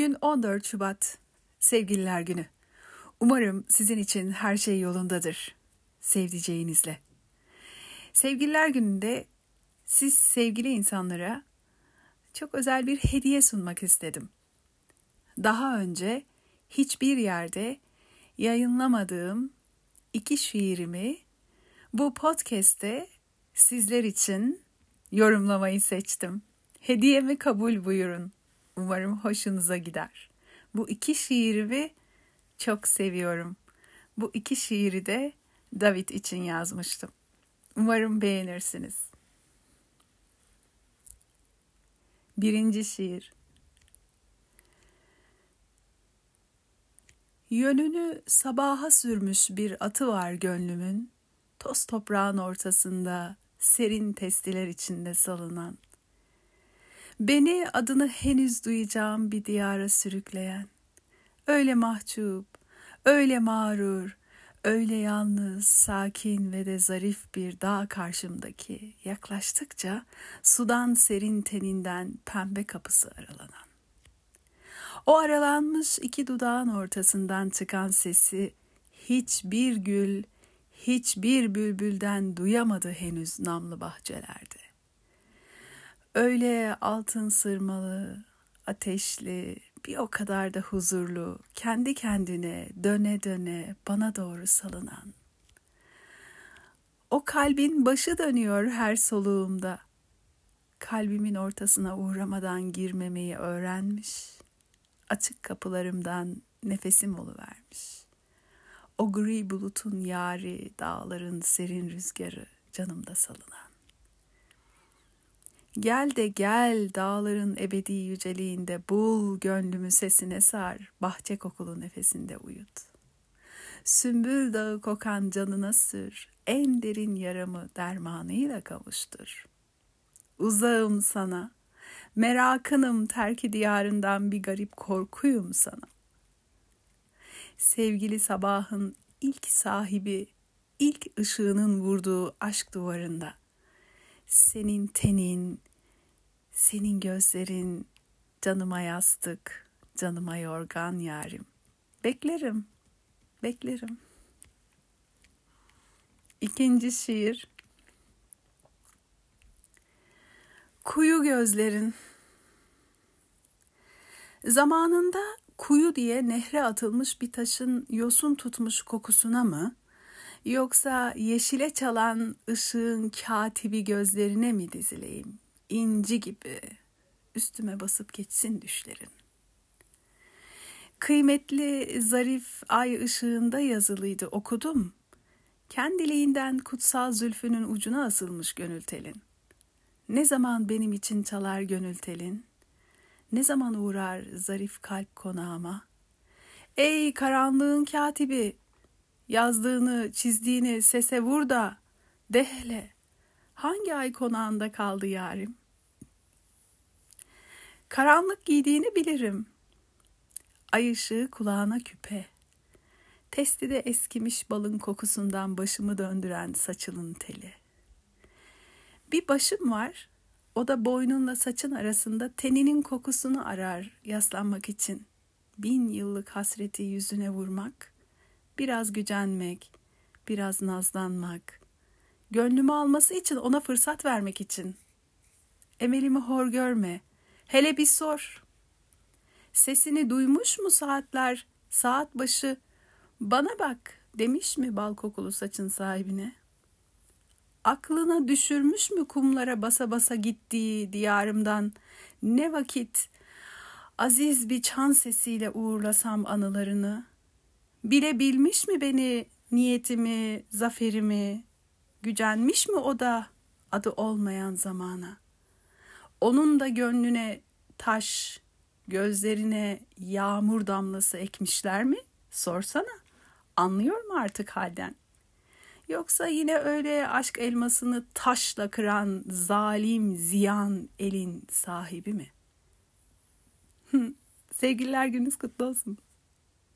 Bugün 14 Şubat, Sevgililer Günü. Umarım sizin için her şey yolundadır, sevdiceğinizle. Sevgililer Günü'nde siz sevgili insanlara çok özel bir hediye sunmak istedim. Daha önce hiçbir yerde yayınlamadığım iki şiirimi bu podcast'te sizler için yorumlamayı seçtim. Hediyemi kabul buyurun. Umarım hoşunuza gider. Bu iki şiirimi çok seviyorum. Bu iki şiiri de David için yazmıştım. Umarım beğenirsiniz. Birinci şiir. Yönünü sabaha sürmüş bir atı var gönlümün, toz toprağın ortasında serin testiler içinde salınan. Beni adını henüz duyacağım bir diyara sürükleyen. Öyle mahcup, öyle mağrur, öyle yalnız, sakin ve de zarif bir dağ karşımdaki yaklaştıkça sudan serin teninden pembe kapısı aralanan. O aralanmış iki dudağın ortasından çıkan sesi hiçbir gül, hiçbir bülbülden duyamadı henüz namlı bahçelerde. Öyle altın sırmalı, ateşli, bir o kadar da huzurlu, kendi kendine döne döne bana doğru salınan. O kalbin başı dönüyor her soluğumda. Kalbimin ortasına uğramadan girmemeyi öğrenmiş. Açık kapılarımdan nefesim oluvermiş. O gri bulutun yari, dağların serin rüzgarı canımda salınan. Gel de gel dağların ebedi yüceliğinde bul gönlümü sesine sar, bahçe kokulu nefesinde uyut. Sümbül dağı kokan canına sür, en derin yaramı dermanıyla kavuştur. Uzağım sana, merakınım terki diyarından bir garip korkuyum sana. Sevgili sabahın ilk sahibi, ilk ışığının vurduğu aşk duvarında senin tenin, senin gözlerin canıma yastık, canıma yorgan yarim. Beklerim, beklerim. İkinci şiir. Kuyu gözlerin. Zamanında kuyu diye nehre atılmış bir taşın yosun tutmuş kokusuna mı, Yoksa yeşile çalan ışığın katibi gözlerine mi dizileyim? İnci gibi üstüme basıp geçsin düşlerin. Kıymetli zarif ay ışığında yazılıydı okudum. Kendiliğinden kutsal zülfünün ucuna asılmış gönül telin. Ne zaman benim için çalar gönül telin? Ne zaman uğrar zarif kalp konağıma? Ey karanlığın katibi, yazdığını, çizdiğini sese vur da de hele hangi ay konağında kaldı yarim? Karanlık giydiğini bilirim. Ay ışığı kulağına küpe. Testide eskimiş balın kokusundan başımı döndüren saçının teli. Bir başım var, o da boynunla saçın arasında teninin kokusunu arar yaslanmak için. Bin yıllık hasreti yüzüne vurmak, biraz gücenmek, biraz nazlanmak, gönlümü alması için ona fırsat vermek için. Emelimi hor görme, hele bir sor. Sesini duymuş mu saatler, saat başı, bana bak demiş mi bal kokulu saçın sahibine? Aklına düşürmüş mü kumlara basa basa gittiği diyarımdan ne vakit aziz bir çan sesiyle uğurlasam anılarını?'' Bilebilmiş mi beni, niyetimi, zaferimi? Gücenmiş mi o da adı olmayan zamana? Onun da gönlüne taş, gözlerine yağmur damlası ekmişler mi? Sorsana. Anlıyor mu artık halden? Yoksa yine öyle aşk elmasını taşla kıran zalim ziyan elin sahibi mi? Sevgililer gününüz kutlu olsun.